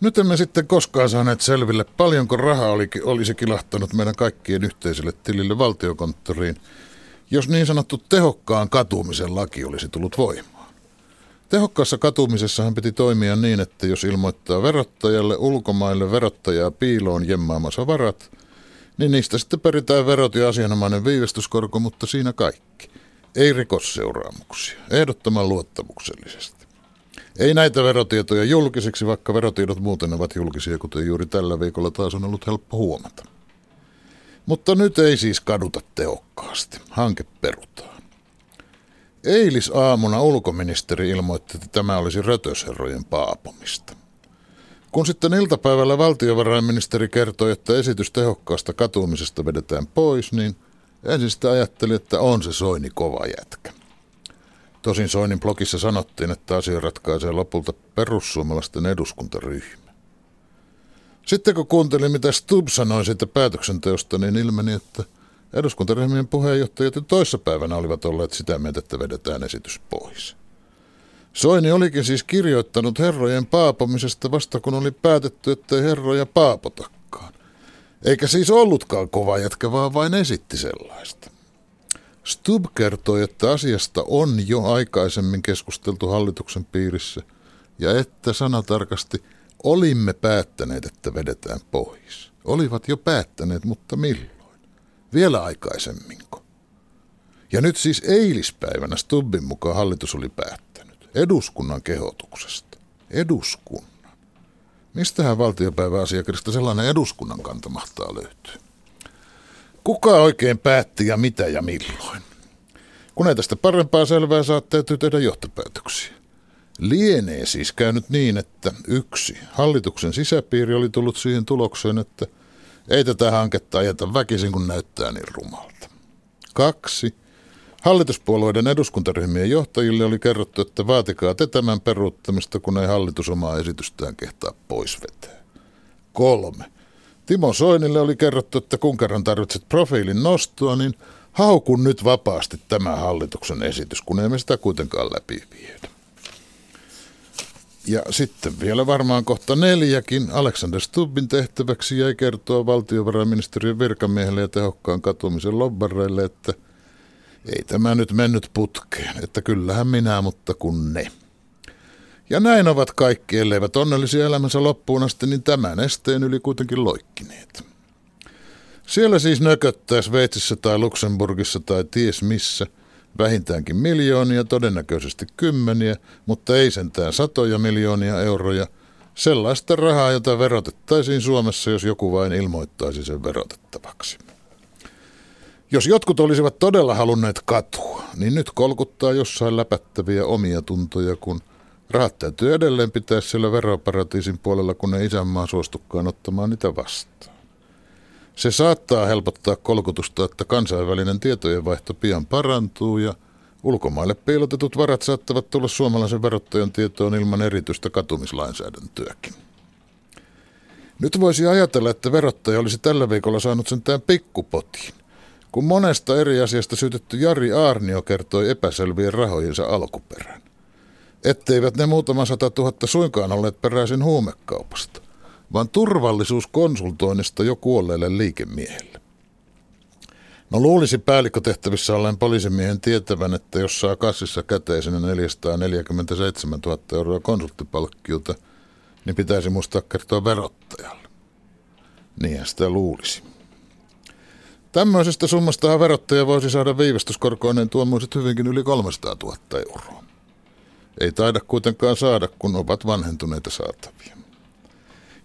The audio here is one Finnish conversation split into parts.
Nyt emme sitten koskaan saaneet selville, paljonko rahaa oli, olisi kilahtanut meidän kaikkien yhteiselle tilille valtiokonttoriin, jos niin sanottu tehokkaan katumisen laki olisi tullut voimaan. Tehokkaassa katumisessahan piti toimia niin, että jos ilmoittaa verottajalle ulkomaille verottajaa piiloon jemmaamassa varat, niin niistä sitten peritään verot ja asianomainen viivästyskorko, mutta siinä kaikki. Ei rikosseuraamuksia, ehdottoman luottamuksellisesti. Ei näitä verotietoja julkisiksi, vaikka verotiedot muuten ovat julkisia, kuten juuri tällä viikolla taas on ollut helppo huomata. Mutta nyt ei siis kaduta tehokkaasti. Hanke perutaan. Eilisaamuna ulkoministeri ilmoitti, että tämä olisi rötösherrojen paapomista. Kun sitten iltapäivällä valtiovarainministeri kertoi, että esitys tehokkaasta katumisesta vedetään pois, niin ensin sitä ajatteli, että on se Soini kova jätkä. Tosin Soinin blogissa sanottiin, että asia ratkaisee lopulta perussuomalaisten eduskuntaryhmä. Sitten kun kuuntelin, mitä Stubb sanoi siitä päätöksenteosta, niin ilmeni, että eduskuntaryhmien puheenjohtajat jo toissapäivänä olivat olleet sitä mieltä, että vedetään esitys pois. Soini olikin siis kirjoittanut herrojen paapomisesta vasta kun oli päätetty, ettei herroja paapotakaan. Eikä siis ollutkaan kova jätkä, vaan vain esitti sellaista. Stub kertoi, että asiasta on jo aikaisemmin keskusteltu hallituksen piirissä ja että sanatarkasti olimme päättäneet, että vedetään pois. Olivat jo päättäneet, mutta milloin? Vielä aikaisemminko? Ja nyt siis eilispäivänä Stubbin mukaan hallitus oli päättänyt eduskunnan kehotuksesta. Eduskunnan. Mistähän valtiopäiväasiakirjasta sellainen eduskunnan kanta mahtaa löytyä? Kuka oikein päätti ja mitä ja milloin? Kun ei tästä parempaa selvää saa, täytyy tehdä johtopäätöksiä. Lienee siis käynyt niin, että yksi, hallituksen sisäpiiri oli tullut siihen tulokseen, että ei tätä hanketta ajeta väkisin, kun näyttää niin rumalta. Kaksi, hallituspuolueiden eduskuntaryhmien johtajille oli kerrottu, että vaatikaa te tämän peruuttamista, kun ei hallitus omaa esitystään kehtaa pois vetää. Kolme, Timo Soinille oli kerrottu, että kun kerran tarvitset profiilin nostoa, niin haukun nyt vapaasti tämä hallituksen esitys, kun emme sitä kuitenkaan läpi viedä. Ja sitten vielä varmaan kohta neljäkin. Alexander Stubbin tehtäväksi jäi kertoa valtiovarainministeriön virkamiehelle ja tehokkaan katumisen lobbareille, että ei tämä nyt mennyt putkeen, että kyllähän minä, mutta kun ne. Ja näin ovat kaikki, elleivät onnellisia elämänsä loppuun asti, niin tämän esteen yli kuitenkin loikkineet. Siellä siis nököttää Sveitsissä tai Luxemburgissa tai ties missä vähintäänkin miljoonia, todennäköisesti kymmeniä, mutta ei sentään satoja miljoonia euroja, sellaista rahaa, jota verotettaisiin Suomessa, jos joku vain ilmoittaisi sen verotettavaksi. Jos jotkut olisivat todella halunneet katua, niin nyt kolkuttaa jossain läpättäviä omia tuntoja, kun – Rahat täytyy edelleen pitää siellä veroparatiisin puolella, kun ei isänmaa suostukaan ottamaan niitä vastaan. Se saattaa helpottaa kolkutusta, että kansainvälinen tietojenvaihto pian parantuu ja ulkomaille piilotetut varat saattavat tulla suomalaisen verottajan tietoon ilman erityistä katumislainsäädäntöäkin. Nyt voisi ajatella, että verottaja olisi tällä viikolla saanut sentään pikkupotin, kun monesta eri asiasta syytetty Jari Aarnio kertoi epäselvien rahojensa alkuperän etteivät ne muutama sata tuhatta suinkaan olleet peräisin huumekaupasta, vaan turvallisuuskonsultoinnista jo kuolleelle liikemiehelle. No luulisi päällikkötehtävissä olleen poliisimiehen tietävän, että jos saa kassissa käteisenä 447 000 euroa konsulttipalkkiota, niin pitäisi muistaa kertoa verottajalle. Niinhän sitä luulisi. Tämmöisestä summastahan verottaja voisi saada viivästyskorkoinen tuommoiset hyvinkin yli 300 000 euroa. Ei taida kuitenkaan saada, kun ovat vanhentuneita saatavia.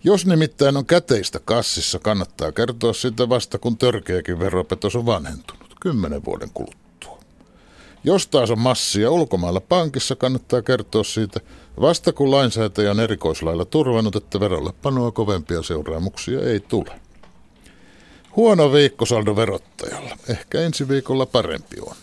Jos nimittäin on käteistä kassissa, kannattaa kertoa sitä vasta, kun törkeäkin veropetos on vanhentunut, kymmenen vuoden kuluttua. Jos taas on massia ulkomailla pankissa, kannattaa kertoa siitä vasta, kun lainsäätäjä on erikoislailla turvannut, että verolle panoa kovempia seuraamuksia ei tule. Huono viikkosaldo verottajalla. Ehkä ensi viikolla parempi on.